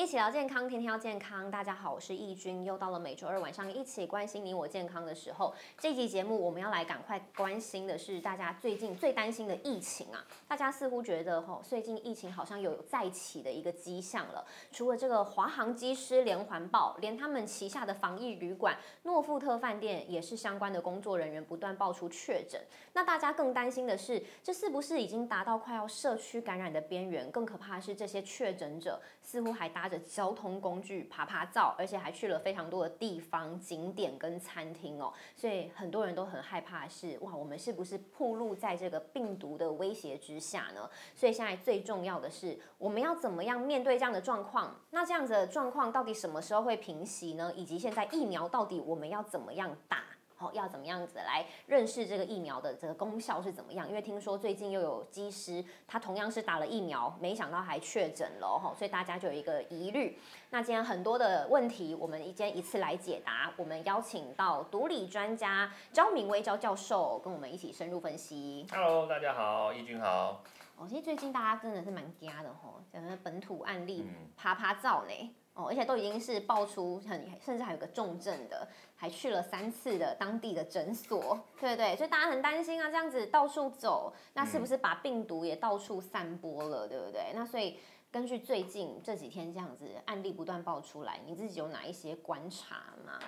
一起聊健康，天天要健康。大家好，我是易君，又到了每周二晚上一起关心你我健康的时候。这集节目我们要来赶快关心的是大家最近最担心的疫情啊！大家似乎觉得吼，最近疫情好像有再起的一个迹象了。除了这个华航机师连环爆，连他们旗下的防疫旅馆诺富特饭店也是相关的工作人员不断爆出确诊。那大家更担心的是，这是不是已经达到快要社区感染的边缘？更可怕的是，这些确诊者似乎还搭着交通工具爬爬照，而且还去了非常多的地方景点跟餐厅哦。所以很多人都很害怕，是哇，我们是不是暴露在这个病毒的威胁之下呢？所以现在最重要的是，我们要怎么样面对这样的状况？那这样子的状况到底什么时候会平息呢？以及现在疫苗到底我们要怎么样打？好，要怎么样子来认识这个疫苗的这个功效是怎么样？因为听说最近又有机师，他同样是打了疫苗，没想到还确诊了哈，所以大家就有一个疑虑。那今天很多的问题，我们今天一次来解答。我们邀请到毒理专家焦明威焦教授跟我们一起深入分析。Hello，大家好，义军好。哦，其实最近大家真的是蛮惊的吼，讲的本土案例嗯爬爬照呢。哦，而且都已经是爆出很，甚至还有个重症的，还去了三次的当地的诊所，对对，所以大家很担心啊，这样子到处走，那是不是把病毒也到处散播了，对不对？那所以根据最近这几天这样子案例不断爆出来，你自己有哪一些观察吗？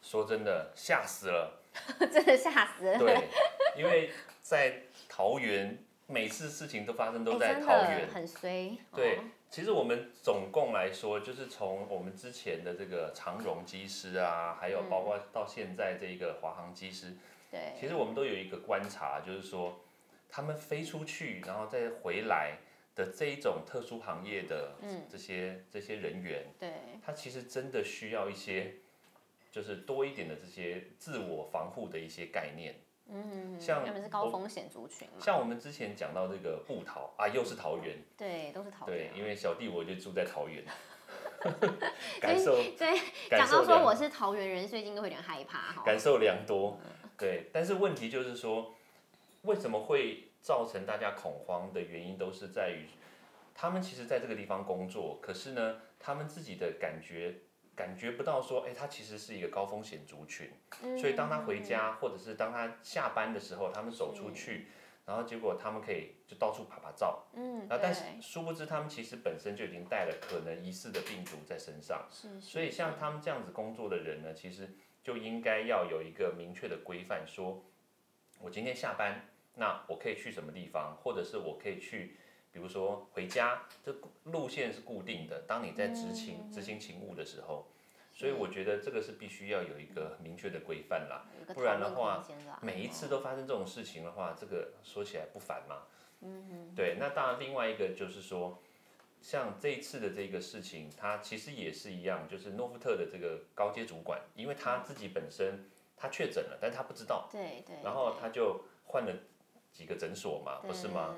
说真的，吓死了。真的吓死了，对，因为在桃园，每次事情都发生都在桃园。的很衰，对哦，其实我们总共来说，就是从我们之前的这个长荣机师啊，还有包括到现在这个华航机师，对，其实我们都有一个观察，就是说他们飞出去，然后再回来的这一种特殊行业的嗯。这些、这些人员，对，他其实真的需要一些，就是多一点的这些自我防护的一些概念。嗯，像他们是高我风险族群嘛，像我们之前讲到这个布桃啊，又是桃园，对，都是桃对园，，因为小弟我就住在桃园，感受所以感讲到说我是桃园人，最近都会有点害怕哈。感受良多，对。但是问题就是说，为什么会造成大家恐慌的原因，都是在于他们其实在这个地方工作，可是呢，他们自己的感觉感觉不到说，哎，他其实是一个高风险族群。嗯所以当他回家，或者是当他下班的时候，他们走出去，然后结果他们可以就到处拍拍照，嗯，啊但是殊不知他们其实本身就已经带了可能疑似的病毒在身上，是，是所以像他们这样子工作的人呢，其实就应该要有一个明确的规范，说我今天下班，那我可以去什么地方，或者是我可以去。比如说回家，这路线是固定的。当你在执勤、执行勤务的时候，所以我觉得这个是必须要有一个明确的规范啦。不然的话每一次都发生这种事情的话，这个说起来不烦嘛。嗯对，那当然另外一个就是说，像这一次的这个事情，它其实也是一样，就是诺夫特的这个高阶主管，因为他自己本身他确诊了，但是他不知道，对对，然后他就换了几个诊所嘛，不是吗？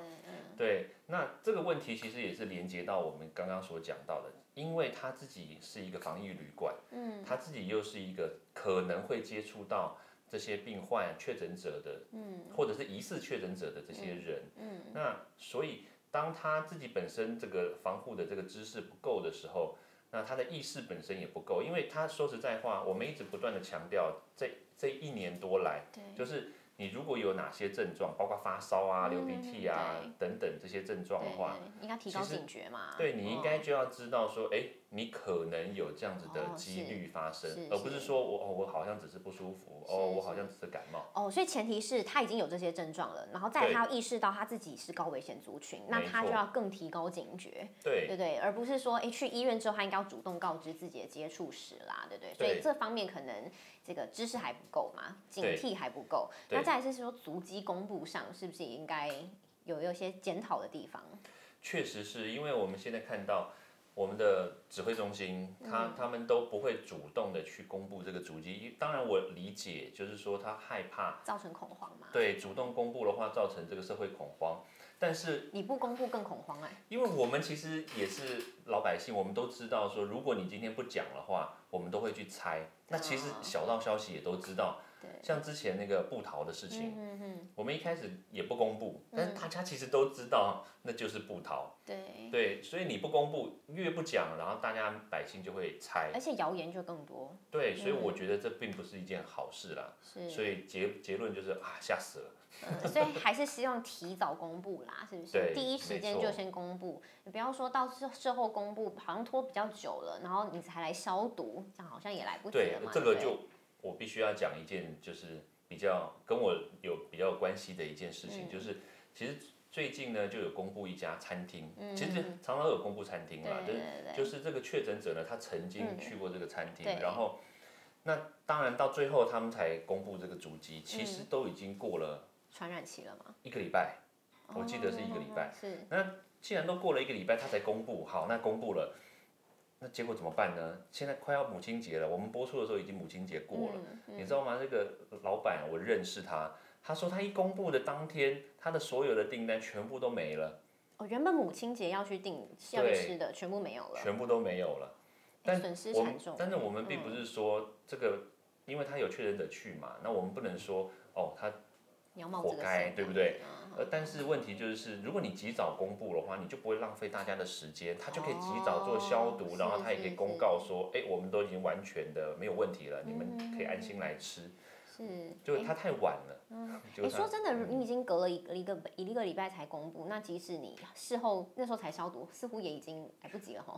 对，那这个问题其实也是连接到我们刚刚所讲到的，因为他自己是一个防疫旅馆，嗯，他自己又是一个可能会接触到这些病患确诊者的，嗯，或者是疑似确诊者的这些人，嗯，那所以当他自己本身这个防护的这个知识不够的时候，那他的意识本身也不够，因为他说实在话，我们一直不断的强调，这这一年多来，就是你如果有哪些症状，包括发烧啊、流鼻涕啊等等这些症状的话，对，应该提高警觉嘛。对你应该哦就要知道说，哎，你可能有这样子的哦几率发生，是而不是是说我哦我好像只是不舒服，哦我好像只是感冒。哦，所以前提是他已经有这些症状了，然后再他要意识到他自己是高危险族群，那他就要更提高警觉，对对对？而不是说，哎，去医院之后他应该要主动告知自己的接触史啦，对不对？所以这方面可能这个知识还不够嘛，警惕还不够。那再来是说足迹公布上是不是也应该有有一些检讨的地方？确实是因为我们现在看到我们的指挥中心，他他们都不会主动的去公布这个足迹。当然我理解，就是说他害怕造成恐慌嘛？对主动公布的话，造成这个社会恐慌。但是你不公布更恐慌哎、因为我们其实也是老百姓，我们都知道说，如果你今天不讲的话，我们都会去猜。那其实小道消息也都知道，像之前那个布桃的事情，我们一开始也不公布，但是大家其实都知道那就是布桃。对。对，所以你不公布，越不讲，然后大家百姓就会猜，而且谣言就更多。对，所以我觉得这并不是一件好事啦。是。所以结结论就是啊，吓死了。所以还是希望提早公布啦，是不是？第一时间就先公布，你不要说到事事后公布，好像拖比较久了，然后你才来消毒，这样好像也来不及了嘛。对，这个就我必须要讲一件，就是比较跟我有比较关系的一件事情，就是其实最近呢就有公布一家餐厅，其实常常有公布餐厅啦，就是就是这个确诊者呢，他曾经去过这个餐厅，然后那当然到最后他们才公布这个足迹，其实都已经过了。传染期了吗？一个礼拜，我记得是一个礼拜。是。那既然都过了一个礼拜，他才公布，好，那公布了，那结果怎么办呢？现在快要母亲节了，我们播出的时候已经母亲节过了，你知道吗？这个老板我认识他，他说他一公布的当天，他的所有的订单全部都没了。哦，原本母亲节要去订要吃的，全部没有了。全部都没有了。但损失惨重。但是我们并不是说这个，因为他有确诊者去嘛，那我们不能说哦他。活该，对不对？呃，但是问题就是，如果你及早公布的话，你就不会浪费大家的时间，他就可以及早做消毒，然后他也可以公告说，哎，我们都已经完全的没有问题了，你们可以安心来吃。是，就他太晚了。嗯，你说真的，你已经隔了一个一个一个礼拜才公布，那即使你事后那时候才消毒，似乎也已经来不及了哈。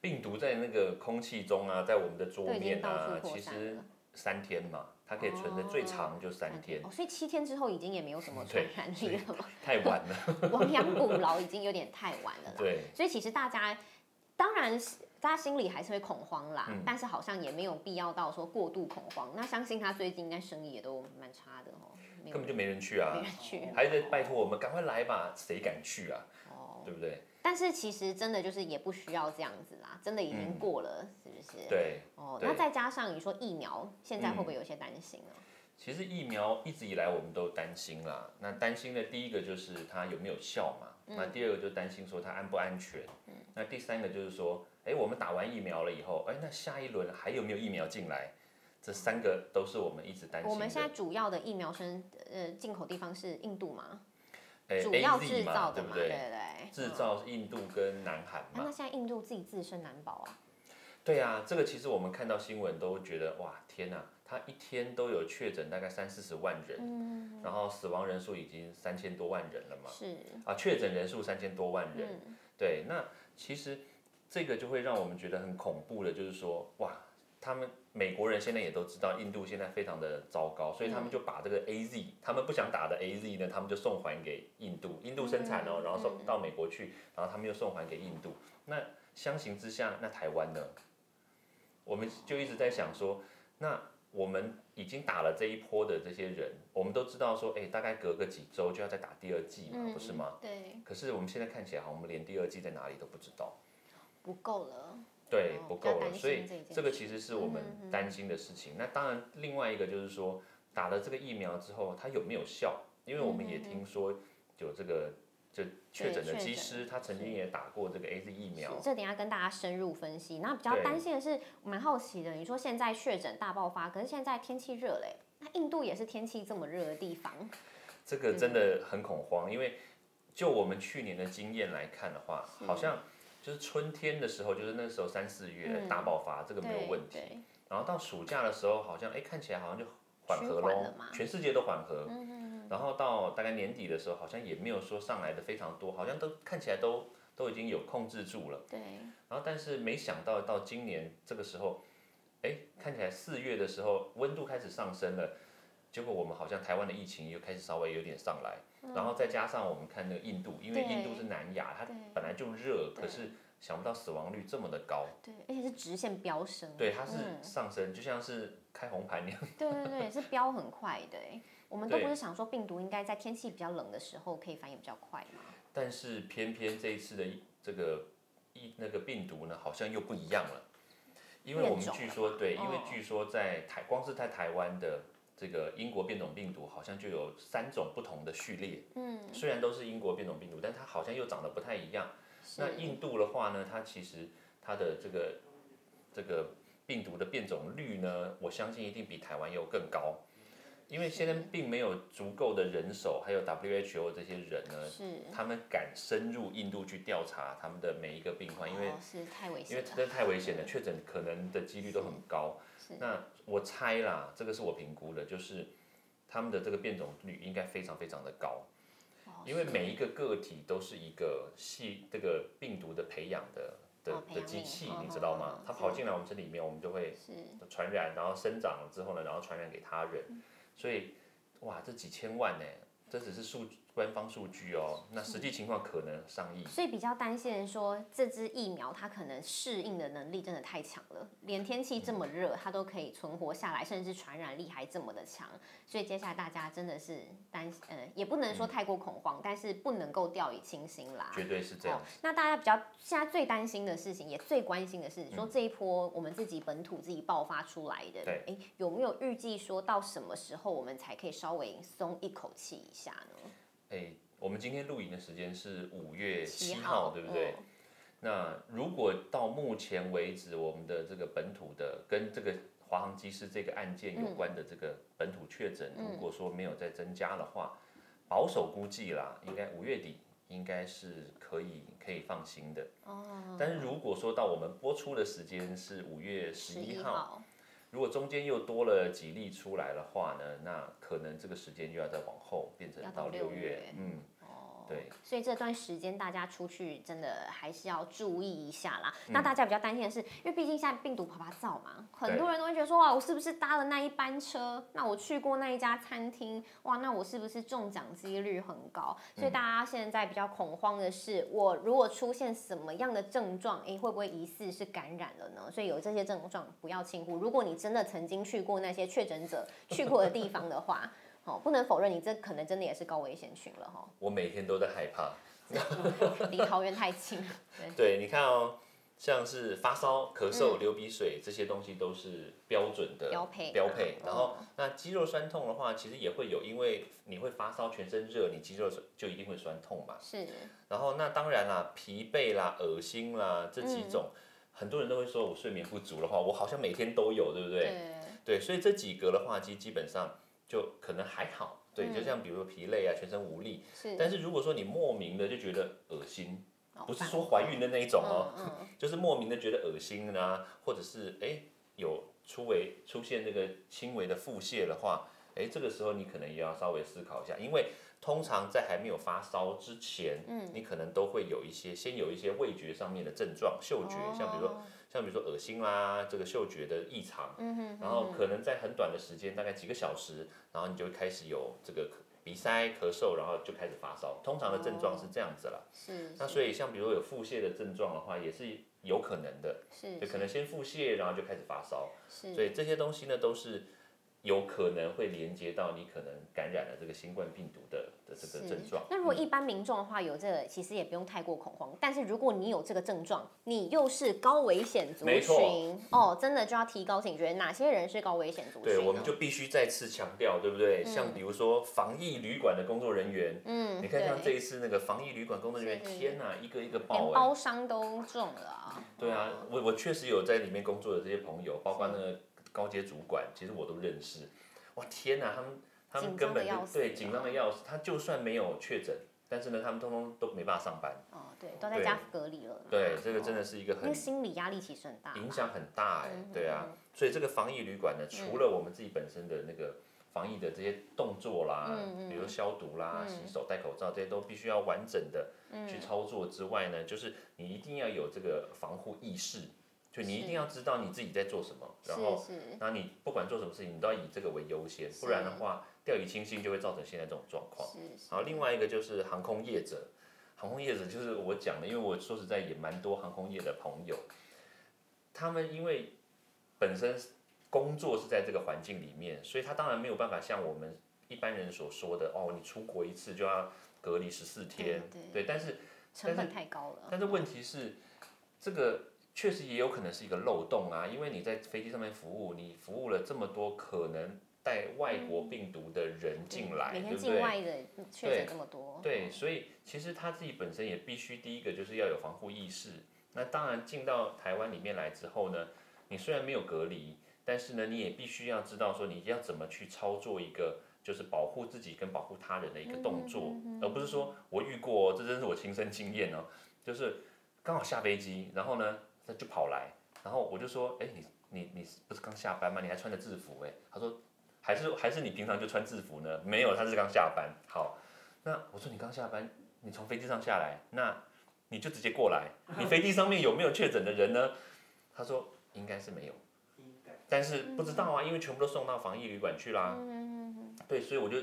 病毒在那个空气中啊，在我们的桌面啊，其实三天嘛。它可以存的最长就三天，哦所以七天之后已经也没有什么传染力了嘛？太晚了，亡羊补牢已经有点太晚了啦。对，所以其实大家当然大家心里还是会恐慌啦，但是好像也没有必要到说过度恐慌。那相信他最近应该生意也都蛮差的哦，根本就没人去啊，没人去，还在拜托我们赶快来吧，谁敢去啊？哦，对不对？但是其实真的就是也不需要这样子啦，真的已经过了，是不是？对。哦，那再加上你说疫苗，现在会不会有些担心呢？其实疫苗一直以来我们都担心啦。那担心的第一个就是它有没有效嘛？那第二个就担心说它安不安全？嗯那第三个就是说，哎，我们打完疫苗了以后，哎，那下一轮还有没有疫苗进来？这三个都是我们一直担心。我们现在主要的疫苗生呃进口地方是印度吗？主要制造的嘛，对不对，制造印度跟南韩嘛。那现在印度自己自身难保啊。对啊，这个其实我们看到新闻都觉得哇天哪，他一天都有确诊大概三四十万人，然后死亡人数已经三千多万人了嘛。是啊，确诊人数三千多万人。对，那其实这个就会让我们觉得很恐怖的，就是说哇。他们美国人现在也都知道印度现在非常的糟糕，所以他们就把这个 A Z，他们不想打的 A Z 呢，他们就送还给印度，印度生产哦，然后送到美国去，然后他们又送还给印度。那相形之下，那台湾呢？我们就一直在想说，那我们已经打了这一波的这些人，我们都知道说，哎，大概隔个几周就要再打第二季嘛，不是吗？对。可是我们现在看起来，好像，我们连第二季在哪里都不知道，不够了。对，不够了，所以这个其实是我们担心的事情。那当然，另外一个就是说，打了这个疫苗之后，它有没有效？因为我们也听说有这个就确诊的机师，他曾经也打过这个 A Z 疫苗。这等下跟大家深入分析。那比较担心的是，蛮好奇的，你说现在确诊大爆发，可是现在天气热嘞，那印度也是天气这么热的地方，这个真的很恐慌。因为就我们去年的经验来看的话，好像。就是春天的时候，就是那时候三四月大爆发，这个没有问题。然后到暑假的时候，好像哎看起来好像就缓和喽，全世界都缓和。然后到大概年底的时候，好像也没有说上来的非常多，好像都看起来都都已经有控制住了。对。然后但是没想到到今年这个时候，哎看起来四月的时候温度开始上升了，结果我们好像台湾的疫情又开始稍微有点上来。然后再加上我们看那个印度，因为印度是南亚，它本来就热，可是想不到死亡率这么的高。对，而且是直线飙升。对，它是上升，就像是开红盘那样。对对对，是飙很快的。我们都不是想说病毒应该在天气比较冷的时候可以反应比较快吗？但是偏偏这一次的这个一那个病毒呢，好像又不一样了。因为我们据说，对，因为据说在台，光是在台湾的。这个英国变种病毒好像就有三种不同的序列，嗯，虽然都是英国变种病毒，但它好像又长得不太一样。那印度的话呢，它其实它的这个这个病毒的变种率呢，我相信一定比台湾又更高。因为现在并没有足够的人手，还有 WHO 这些人呢，是他们敢深入印度去调查他们的每一个病患，因为哦是太危因险了，为真的太危险了，确诊可能的几率都很高。是那我猜啦，这个是我评估的，就是他们的这个变种率应该非常非常的高，哦因为每一个个体都是一个细这个病毒的培养的的的机器，嗯你知道吗？嗯？它跑进来我们身体里面，我们就会传染，然后生长了之后呢，然后传染给他人，所以哇，这几千万呢，这只是数官方数据哦，那实际情况可能上亿。所以比较担心说，这支疫苗它可能适应的能力真的太强了，连天气这么热，它都可以存活下来，甚至传染力还这么的强。所以接下来大家真的是担，呃，也不能说太过恐慌，但是不能够掉以轻心啦。绝对是这样哦，那大家比较现在最担心的事情，也最关心的是，嗯说这一波我们自己本土自己爆发出来的，对哎，有没有预计说到什么时候我们才可以稍微松一口气一下呢？哎，我们今天录影的时间是五月七7号，对不对？嗯那如果到目前为止，我们的这个本土的跟这个华航机师这个案件有关的这个本土确诊，嗯如果说没有再增加的话，保守估计啦，应该五月底应该是可以可以放心的。哦，但是如果说到我们播出的时间是五月十十一号，如果中间又多了几例出来的话呢，那可能这个时间又要再往后变成到到六六月嗯，哦，对，所以这段时间大家出去真的还是要注意一下啦。嗯那大家比较担心的是，因为毕竟现在病毒爬爬造嘛，很多人都会觉得说，哇，我是不是搭了那一班车？那我去过那一家餐厅，哇，那我是不是中奖几率很高？嗯所以大家现在比较恐慌的是，我如果出现什么样的症状，诶，会不会疑似是感染了呢？所以有这些症状不要轻忽。如果你真的曾经去过那些确诊者去过的地方的话，哦，不能否认你这可能真的也是高危险群了哈。我每天都在害怕。离桃园太近。对，对，你看哦，像是发烧、咳嗽、嗯流鼻水这些东西都是标准的标配标配。嗯然后那肌肉酸痛的话，其实也会有，因为你会发烧、全身热，你肌肉就一定会酸痛嘛。是然后那当然啦，疲惫啦、恶心啦这几种，很多人都会说我睡眠不足的话，我好像每天都有，对不对？对，对，所以这几个的话，其实基本上就可能还好。对，就像比如说疲累啊、全身无力，是，但是如果说你莫名的就觉得恶心，哦不是说怀孕的那一种哦，嗯嗯 就是莫名的觉得恶心啊，或者是哎有出为出现这个轻微的腹泻的话，哎这个时候你可能也要稍微思考一下，因为通常在还没有发烧之前，嗯。你可能都会有一些先有一些味觉上面的症状，嗅觉，像比如说哦像比如说恶心啦，这个嗅觉的异常，嗯哼然后可能在很短的时间，大概几个小时，然后你就开始有这个鼻塞、咳嗽，然后就开始发烧。通常的症状是这样子啦。是，那所以像比如说有腹泻的症状的话，也是有可能的，是就可能先腹泻，然后就开始发烧。是所以这些东西呢，都是有可能会连接到你可能感染了这个新冠病毒的的这个症状。那如果一般民众的话，有这个其实也不用太过恐慌。但是如果你有这个症状，你又是高危险族群，哦，真的就要提高警觉，哪些人是高危险族群对，我们就必须再次强调，对不对？像比如说防疫旅馆的工作人员，嗯，你看像这一次那个防疫旅馆工作人员，天哪，一个一个连爆哎。包商都中了啊。对啊，我我确实有在里面工作的这些朋友，包括那个高阶主管，其实我都认识。哇，天哪，他们他们根本就对紧张的要死。他就算没有确诊，但是呢，他们通通都没办法上班。哦，对，都在家隔离了。对，这个真的的是一个那很个心理压力其实很大。影响很大哎、嗯对啊，所以这个防疫旅馆呢，除了我们自己本身的那个防疫的这些动作啦，比如消毒啦、嗯洗手、戴口罩这些都必须要完整的去操作之外呢，就是你一定要有这个防护意识，就你一定要知道你自己在做什么，然后那你不管做什么事情，你都要以这个为优先，不然的话掉以轻心就会造成现在这种状况。好，另外一个就是航空业者，航空业者就是我讲的，因为我说实在也蛮多航空业的朋友，他们因为本身工作是在这个环境里面，所以他当然没有办法像我们一般人所说的哦，你出国一次就要隔离十四天，对但是成本太高了。但是问题是，这个确实也有可能是一个漏洞啊，因为你在飞机上面服务，你服务了这么多可能带外国病毒的人进来，对不对？境外的确诊这么多。对，所以其实他自己本身也必须第一个就是要有防护意识。那当然进到台湾里面来之后呢，你虽然没有隔离，但是呢，你也必须要知道说你要怎么去操作一个就是保护自己跟保护他人的一个动作，而不是说我遇过，这真是我亲身经验哦，就是刚好下飞机，然后呢他就跑来，然后我就说，哎，你你你不是刚下班吗？你还穿着制服哎？他说还是还是你平常就穿制服呢？没有，他是刚下班。好，那我说你刚下班，你从飞机上下来，那你就直接过来，你飞机上面有没有确诊的人呢？他说应该是没有。但是不知道啊，因为全部都送到防疫旅馆去啦。对，所以我就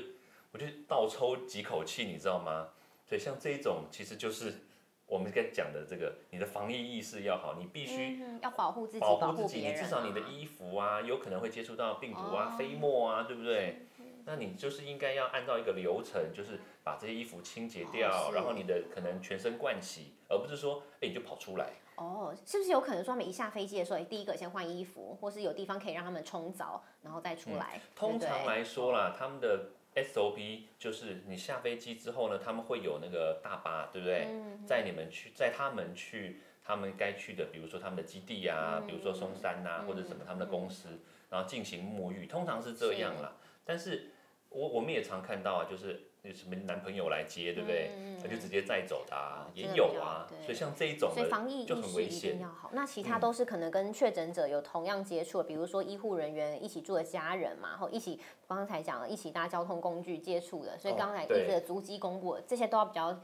我就倒抽几口气，你知道吗？所以像这一种，其实就是我们该讲的这个，你的防疫意识要好，你必须要保护自己，保护自己。你至少你的衣服啊，有可能会接触到病毒啊、飞沫啊，对不对？那你就是应该要按照一个流程，就是把这些衣服清洁掉，然后你的可能全身灌洗，而不是说，哎，你就跑出来。哦，是不是有可能说，他们一下飞机的时候，第一个先换衣服，或是有地方可以让他们冲澡，然后再出来？通常来说啦，他们的 SOP 就是你下飞机之后呢，他们会有那个大巴，对不对？载你们去，载他们去他们该去的，比如说他们的基地啊，比如说松山呐，或者什么他们的公司，然后进行沐浴，通常是这样啦。但是我我们也常看到啊，就是。有什么男朋友来接，对不对？他就直接载走的，也有啊。所以像这一种，所以防疫意识一定要好。那其他都是可能跟确诊者有同样接触的，比如说医护人员一起住的家人嘛，然后一起刚才讲了一起搭交通工具接触的，所以刚才一直的足迹公布，这些都要比较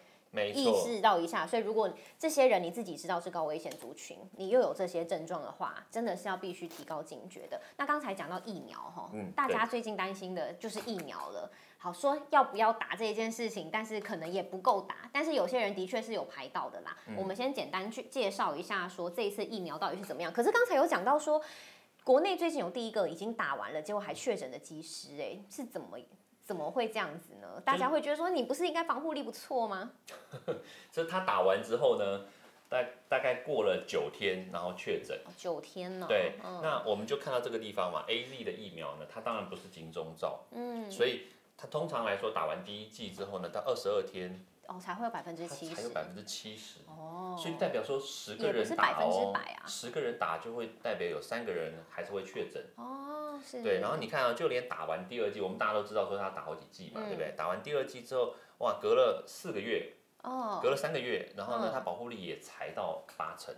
意识到一下。所以如果这些人你自己知道是高危险族群，你又有这些症状的话，真的是要必须提高警觉的。那刚才讲到疫苗哈，大家最近担心的就是疫苗了。好说要不要打这一件事情，但是可能也不够打。但是有些人的确是有排到的啦。我们先简单去介绍一下，说这一次疫苗到底是怎么样。可是刚才有讲到说，国内最近有第一个已经打完了，结果还确诊的机师，哎，是怎么怎么会这样子呢？大家会觉得说，你不是应该防护力不错吗？这他打完之后呢，大大概过了九天，然后确诊。九天呢？对，那我们就看到这个地方嘛，A Z 的疫苗呢，它当然不是金钟罩，嗯，所以。它通常来说，打完第一剂之后呢，到二十二天哦，才会有百分之七十，才有百分之七十哦，所以代表说十个人打哦，十个人打就会代表有三个人还是会确诊哦，是，对，然后你看啊，就连打完第二剂，我们大家都知道说他打好几剂嘛，对不对？打完第二剂之后，哇，隔了四个月哦，隔了三个月，然后呢，他保护力也才到八成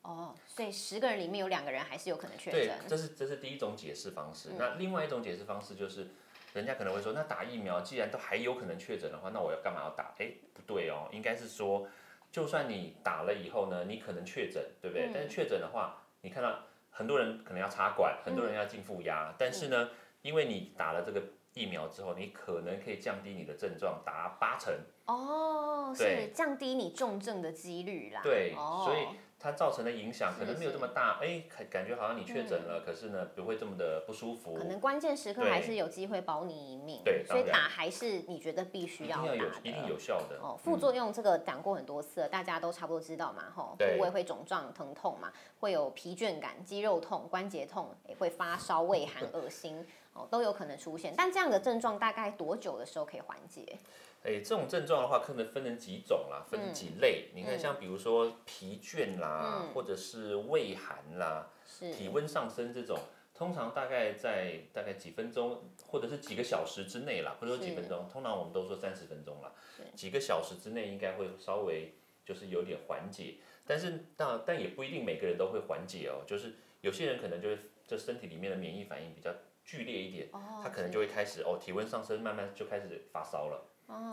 哦，所以十个人里面有两个人还是有可能确诊，对，这是这是第一种解释方式。那另外一种解释方式就是。人家可能会说，那打疫苗既然都还有可能确诊的话，那我要干嘛要打？哎，不对哦，应该是说，就算你打了以后呢，你可能确诊，对不对？但是确诊的话，你看到很多人可能要插管，很多人要进负压，但是呢，因为你打了这个疫苗之后，你可能可以降低你的症状达八成。哦，是降低你重症的几率啦。对，所以。它造成的影响可能没有这么大，哎，感感觉好像你确诊了，可是呢不会这么的不舒服。可能关键时刻还是有机会保你一命。对，所以打还是你觉得必须要打的。一定有效的。哦，副作用这个讲过很多次了，大家都差不多知道嘛，吼，部位会肿胀、疼痛嘛，会有疲倦感、肌肉痛、关节痛，也会发烧、畏 寒、恶心，哦，都有可能出现。但这样的症状大概多久的时候可以缓解？哎，这种症状的话，可能分成几种啦，分几类。你看，像比如说疲倦啦，或者是畏寒啦，体温上升这种，通常大概在大概几分钟，或者是几个小时之内啦，不是说几分钟，通常我们都说三十分钟啦，几个小时之内应该会稍微就是有点缓解。但是但但也不一定每个人都会缓解哦，就是有些人可能就是这身体里面的免疫反应比较剧烈一点，他可能就会开始哦体温上升，慢慢就开始发烧了。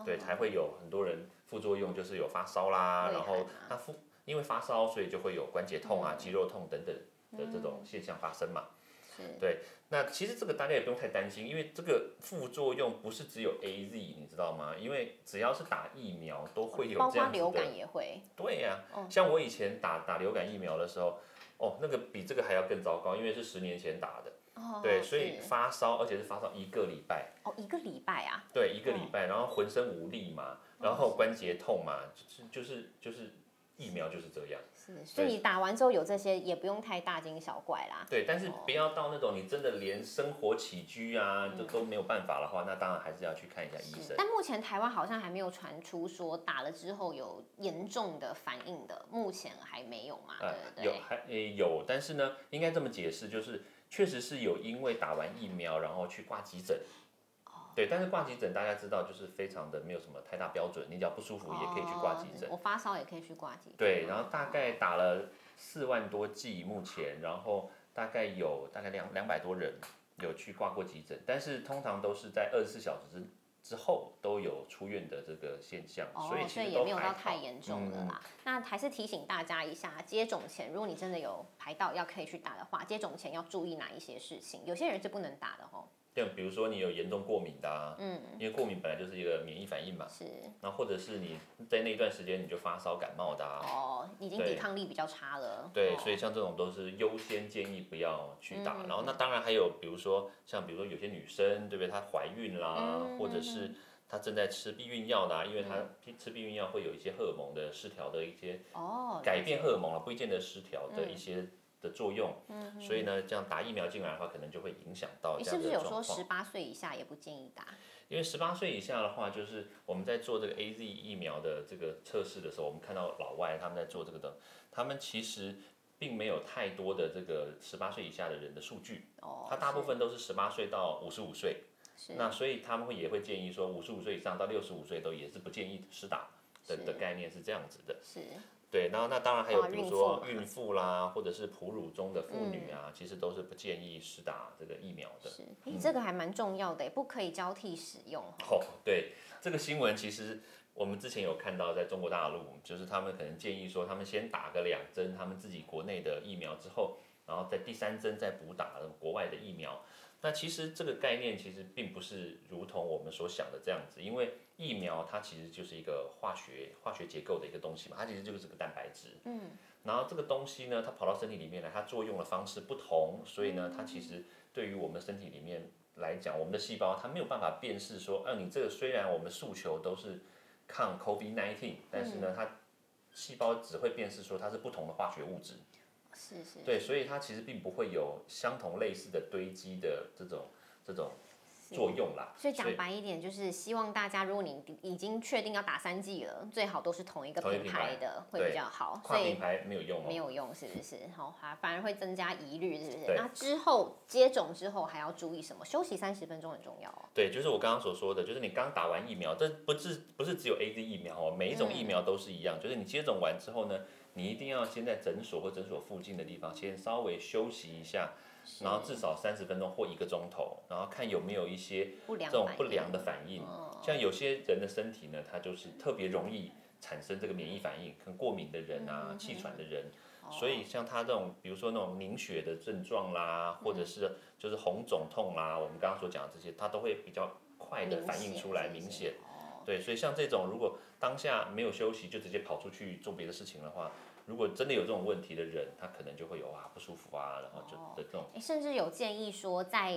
对，才会有很多人副作用，就是有发烧啦，然后他副因为发烧，所以就会有关节痛啊、肌肉痛等等的这种现象发生嘛。对，那其实这个大家也不用太担心，因为这个副作用不是只有 A Z，你知道吗？因为只要是打疫苗都会有这样子的。流感也会。对呀，像我以前打打流感疫苗的时候，哦，那个比这个还要更糟糕，因为是十年前打的。对，所以发烧，而且是发烧一个礼拜。哦，一个礼拜啊？对，一个礼拜，然后浑身无力嘛，然后关节痛嘛，就是就是就是疫苗就是这样。是，所以你打完之后有这些，也不用太大惊小怪啦。对，但是不要到那种你真的连生活起居啊都都没有办法的话，那当然还是要去看一下医生。但目前台湾好像还没有传出说打了之后有严重的反应的，目前还没有嘛？对有还诶有，但是呢，应该这么解释，就是确实是有因为打完疫苗然后去挂急诊。对，但是挂急诊大家知道就是非常的没有什么太大标准，你只要不舒服也可以去挂急诊。我发烧也可以去挂急诊。对，然后大概打了四万多剂目前，然后大概有大概两两百多人有去挂过急诊，但是通常都是在二十四小时之之后都有出院的这个现象，所以所以也没有到太严重的啦。那还是提醒大家一下，接种前如果你真的有排到要可以去打的话，接种前要注意哪一些事情？有些人是不能打的哦。像比如说你有严重过敏的，嗯，因为过敏本来就是一个免疫反应嘛，是。那或者是你在那一段时间你就发烧感冒的，哦，已经抵抗力比较差了。对，所以像这种都是优先建议不要去打。然后那当然还有，比如说像比如说有些女生，对不对？她怀孕啦，或者是她正在吃避孕药的，因为她吃避孕药会有一些荷尔蒙的失调的一些，哦，改变荷尔蒙了，不一定的失调的一些。的作用，所以呢，这样打疫苗进来的话，可能就会影响到这样的状况。是不是有说十八岁以下也不建议打？因为十八岁以下的话，就是我们在做这个 A Z 疫苗的这个测试的时候，我们看到老外他们在做这个的，他们其实并没有太多的这个十八岁以下的人的数据。哦。他大部分都是十八岁到五十五岁。是。那所以他们会也会建议说，五十五岁以上到六十五岁都也是不建议施打的的概念是这样子的。是。对，然后那当然还有，比如说孕妇啦，或者是哺乳中的妇女啊，其实都是不建议施打这个疫苗的。是，哎，这个还蛮重要的，不可以交替使用。哦，对，这个新闻其实我们之前有看到，在中国大陆，就是他们可能建议说，他们先打个两针，他们自己国内的疫苗之后，然后在第三针再补打国外的疫苗。那其实这个概念其实并不是如同我们所想的这样子，因为疫苗它其实就是一个化学化学结构的一个东西嘛，它其实就是个蛋白质。嗯。然后这个东西呢，它跑到身体里面来，它作用的方式不同，所以呢，它其实对于我们身体里面来讲，我们的细胞它没有办法辨识说，嗯，你这个虽然我们诉求都是抗 COVID-19，但是呢，它细胞只会辨识说它是不同的化学物质。是是，对，所以它其实并不会有相同类似的堆积的这种这种作用啦。所以讲白一点，就是希望大家，如果你已经确定要打三剂了，最好都是同一个品牌的会比较好。跨品牌没有用，没有用，是不是？好，反而会增加疑虑，是不是？那之后接种之后还要注意什么？休息三十分钟很重要哦。对，就是我刚刚所说的，就是你刚打完疫苗，这不是不是只有 A Z 疫苗哦，每一种疫苗都是一样，就是你接种完之后呢。你一定要先在诊所或诊所附近的地方先稍微休息一下，然后至少三十分钟或一个钟头，然后看有没有一些这种不良的反应。像有些人的身体呢，它就是特别容易产生这个免疫反应，跟过敏的人啊、气喘的人，所以像他这种，比如说那种凝血的症状啦，或者是就是红肿痛啦，我们刚刚所讲的这些，它都会比较快的反应出来，明显。对，所以像这种如果当下没有休息就直接跑出去做别的事情的话，如果真的有这种问题的人，他可能就会有啊不舒服啊，然后就的这种。甚至有建议说，在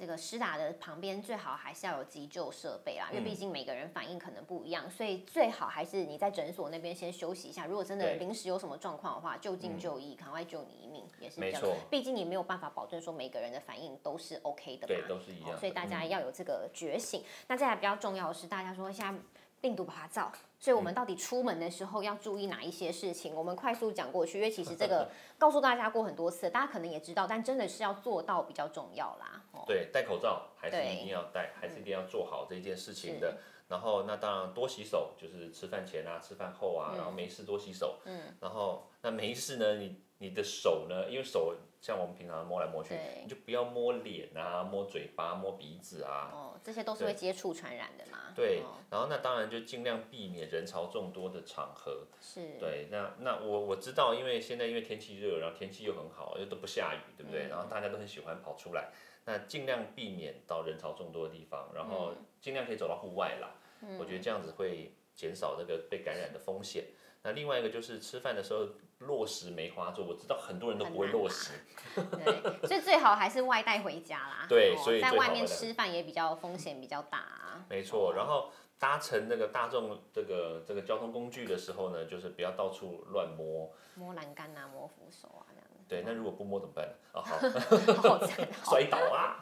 这个施打的旁边最好还是要有急救设备啦，因为毕竟每个人反应可能不一样，所以最好还是你在诊所那边先休息一下。如果真的临时有什么状况的话，就近就医，赶快救你一命也是这样。毕竟你没有办法保证说每个人的反应都是 OK 的嘛。对，都是一样。所以大家要有这个觉醒。那再来比较重要的是，大家说现在。病毒爬灶，所以我们到底出门的时候要注意哪一些事情？我们快速讲过去，因为其实这个 告诉大家过很多次，大家可能也知道，但真的是要做到比较重要啦。对，戴口罩还是一定要戴，还是一定要做好这件事情的。然后那当然多洗手，就是吃饭前啊、吃饭后啊，然后没事多洗手。嗯。然后那没事呢，你你的手呢，因为手。像我们平常摸来摸去，你就不要摸脸啊，摸嘴巴，摸鼻子啊。哦，这些都是会接触传染的嘛。对，然后那当然就尽量避免人潮众多的场合。是。对，那那我我知道，因为现在因为天气热，然后天气又很好，又都不下雨，对不对？然后大家都很喜欢跑出来，那尽量避免到人潮众多的地方，然后尽量可以走到户外啦。嗯。我觉得这样子会减少这个被感染的风险。那另外一个就是吃饭的时候。落实梅花座，我知道很多人都不会落实，对，所以最好还是外带回家啦。对，所以在外面吃饭也比较风险比较大。没错，然后搭乘那个大众这个这个交通工具的时候呢，就是不要到处乱摸，摸栏杆啊，摸扶手啊，这样。对，那如果不摸怎么办？啊，好，好 摔倒啊！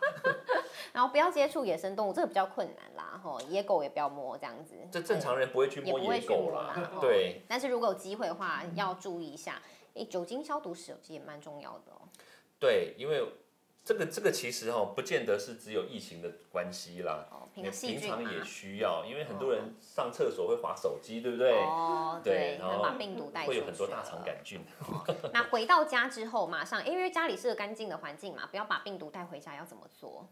然后不要接触野生动物，这个比较困难啦。吼，野狗也不要摸，这样子。这正常人不会去摸野狗啦。对。但是如果有机会的话，要注意一下。诶，酒精消毒手机也蛮重要的哦。对，因为。这个这个其实哈，不见得是只有疫情的关系啦，哦平常也需要，因为很多人上厕所会划手机，对不对？哦，对，然后把病毒带会有很多大肠杆菌。那回到家之后，马上因为家里是个干净的环境嘛，不要把病毒带回家，要怎么做？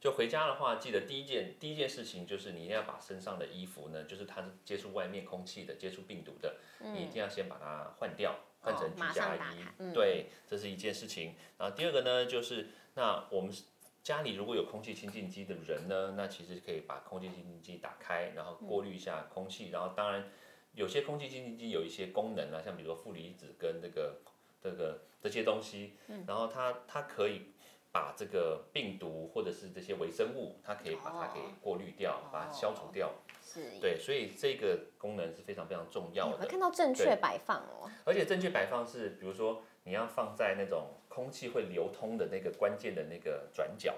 就回家的话，记得第一件第一件事情就是你一定要把身上的衣服呢，就是它接触外面空气的、接触病毒的，你一定要先把它换掉，换成居家衣。对，这是一件事情。然后第二个呢，就是。那我们家里如果有空气清净机的人呢，那其实可以把空气清净机打开，然后过滤一下空气。然后当然有些空气清净机有一些功能啊，像比如说负离子跟这个这个这些东西，然后它它可以把这个病毒或者是这些微生物，它可以把它给过滤掉，把它消除掉。是。对，所以这个功能是非常非常重要的。看到正确摆放哦。而且正确摆放是，比如说你要放在那种。空气会流通的那个关键的那个转角，哦，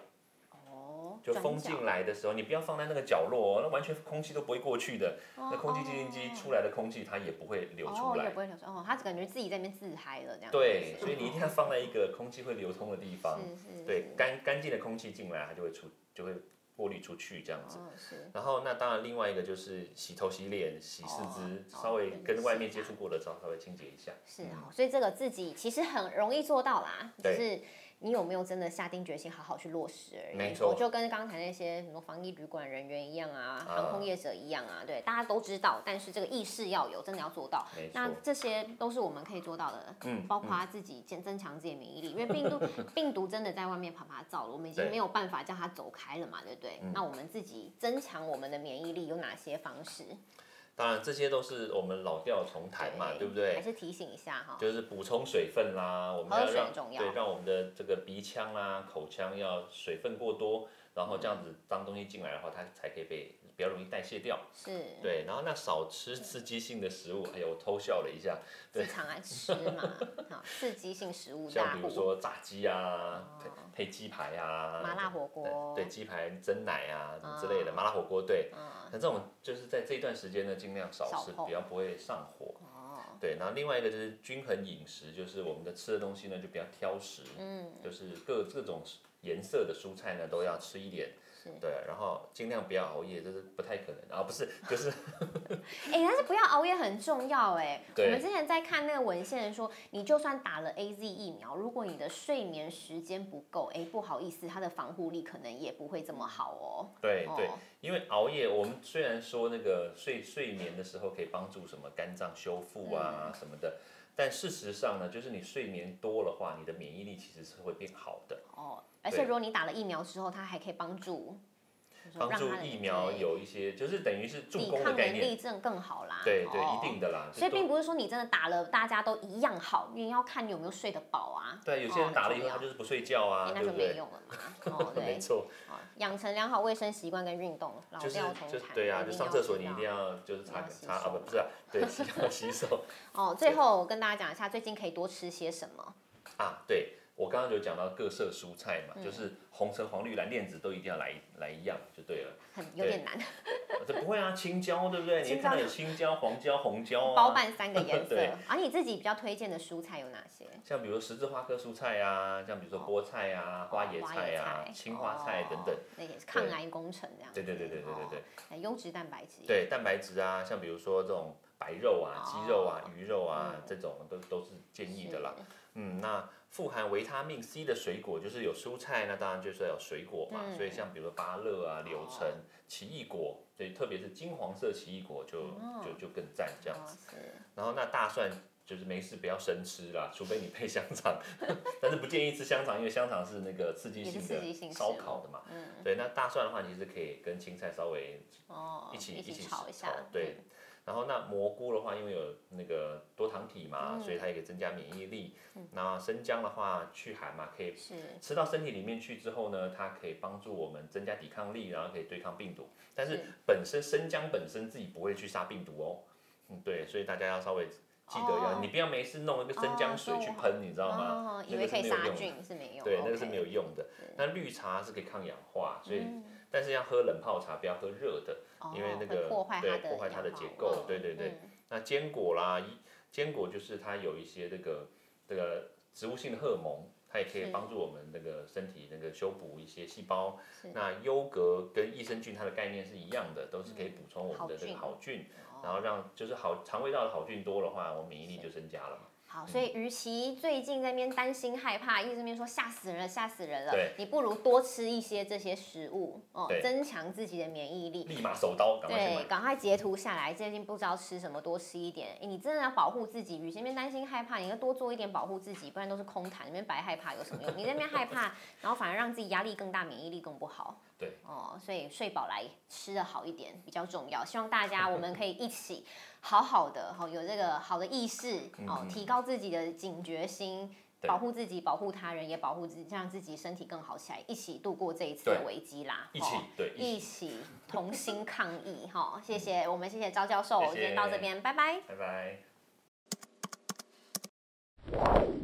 就风进来的时候，你不要放在那个角落，那完全空气都不会过去的。那空气净化机出来的空气，它也不会流出来，也不会流出。哦，它感觉自己在那边自嗨了这样。对，所以你一定要放在一个空气会流通的地方。是是。对，干干净的空气进来，它就会出，就会。过滤出去这样子，然后那当然另外一个就是洗头、洗脸、洗四肢，稍微跟外面接触过的，稍稍微清洁一下。是哦，所以这个自己其实很容易做到啦，就是。你有没有真的下定决心好好去落实而已？没错，我就跟刚才那些什么防疫旅馆人员一样啊，航空业者一样啊，对，大家都知道，但是这个意识要有，真的要做到。那这些都是我们可以做到的，嗯，包括自己增增强自己的免疫力，因为病毒 病毒真的在外面爬爬照了，我们已经没有办法叫它走开了嘛，对不对？那我们自己增强我们的免疫力有哪些方式？当然，这些都是我们老调重弹嘛，对不对？还是提醒一下哈，就是补充水分啦，我们要让对让我们的这个鼻腔啦、口腔要水分过多，然后这样子脏东西进来的话，它才可以被比较容易代谢掉。是，对，然后那少吃刺激性的食物，哎呦，我偷笑了一下，对，常爱吃嘛，好，刺激性食物，像比如说炸鸡啊，配鸡排啊，麻辣火锅，对，鸡排蒸奶啊之类的，麻辣火锅，对。那这种就是在这一段时间呢，尽量少吃，比较不会上火。哦。对，然后另外一个就是均衡饮食，就是我们的吃的东西呢就比较挑食。嗯。就是各各种颜色的蔬菜呢都要吃一点。对，然后尽量不要熬夜，这是不太可能啊，不是，就是，哎，但是不要熬夜很重要哎。我们之前在看那个文献说，你就算打了 A Z 疫苗，如果你的睡眠时间不够，哎，不好意思，它的防护力可能也不会这么好哦。对对，因为熬夜，我们虽然说那个睡睡眠的时候可以帮助什么肝脏修复啊什么的。但事实上呢，就是你睡眠多的话，你的免疫力其实是会变好的。哦，而且如果你打了疫苗之后，它还可以帮助，帮助疫苗有一些，就是等于是助攻的概念，能力症更好啦。对对，一定的啦。所以并不是说你真的打了，大家都一样好，因为要看你有没有睡得饱啊。对，有些人打了以后他就是不睡觉啊，那就没用了嘛。哦，对，没错。养成良好卫生习惯跟运动，老调重弹。对啊，就上厕所你一定要就是擦擦啊不不是，对洗手洗手。哦，最后我跟大家讲一下，最近可以多吃些什么啊？对。我刚刚就讲到各色蔬菜嘛，就是红橙黄绿蓝靛紫都一定要来来一样就对了。很有点难。这不会啊，青椒对不对？你看到有青椒、黄椒、红椒啊。包办三个颜 色。而你自己比较推荐的蔬菜有哪些？像比如十字花科蔬菜啊，像比如说菠菜啊、花椰菜啊、青花菜等等。那也是抗癌工程这样。对对对对对对对。优质蛋白质。对蛋白质啊，像比如说这种白肉啊、鸡肉啊、鱼肉啊这种都都是建议的啦。嗯，那。富含维他命 C 的水果就是有蔬菜，那当然就是要有水果嘛。所以像比如说芭乐啊、柳橙、奇异果，所以特别是金黄色奇异果就就就更赞这样子。然后那大蒜就是没事不要生吃啦，除非你配香肠，但是不建议吃香肠，因为香肠是那个刺激性的烧烤的嘛。对，那大蒜的话，其实可以跟青菜稍微一起一起炒一下。对。然后那蘑菇的话，因为有那个多糖体嘛，所以它也可以增加免疫力。那生姜的话，去寒嘛，可以吃到身体里面去之后呢，它可以帮助我们增加抵抗力，然后可以对抗病毒。但是本身生姜本身自己不会去杀病毒哦。嗯，对，所以大家要稍微记得要，你不要没事弄一个生姜水去喷，你知道吗？以为可以杀菌是没用。对，那个是没有用的。那绿茶是可以抗氧化，所以但是要喝冷泡茶，不要喝热的。因为那个对破坏它的结构，对对对。那坚果啦，坚果就是它有一些这个这个植物性的荷尔蒙，它也可以帮助我们那个身体那个修补一些细胞。那优格跟益生菌它的概念是一样的，都是可以补充我们的这个好菌，然后让就是好肠胃道的好菌多的话，我免疫力就增加了嘛。好，所以与其最近在那边担心害怕，一直那边说吓死人了，吓死人了，你不如多吃一些这些食物哦，增强自己的免疫力。立马手刀，对，赶快截图下来。最近不知道吃什么，多吃一点。你真的要保护自己，与其那边担心害怕，你要多做一点保护自己，不然都是空谈，那边白害怕有什么用？你那边害怕，然后反而让自己压力更大，免疫力更不好。对，哦，所以睡饱来吃的好一点比较重要。希望大家我们可以一起。好好的，好有这个好的意识哦，提高自己的警觉心，保护自己，保护他人，也保护自己，让自己身体更好起来，一起度过这一次的危机啦！一起对，一起同心抗疫哈！谢谢我们，谢谢赵教授，今天到这边，拜拜，拜拜。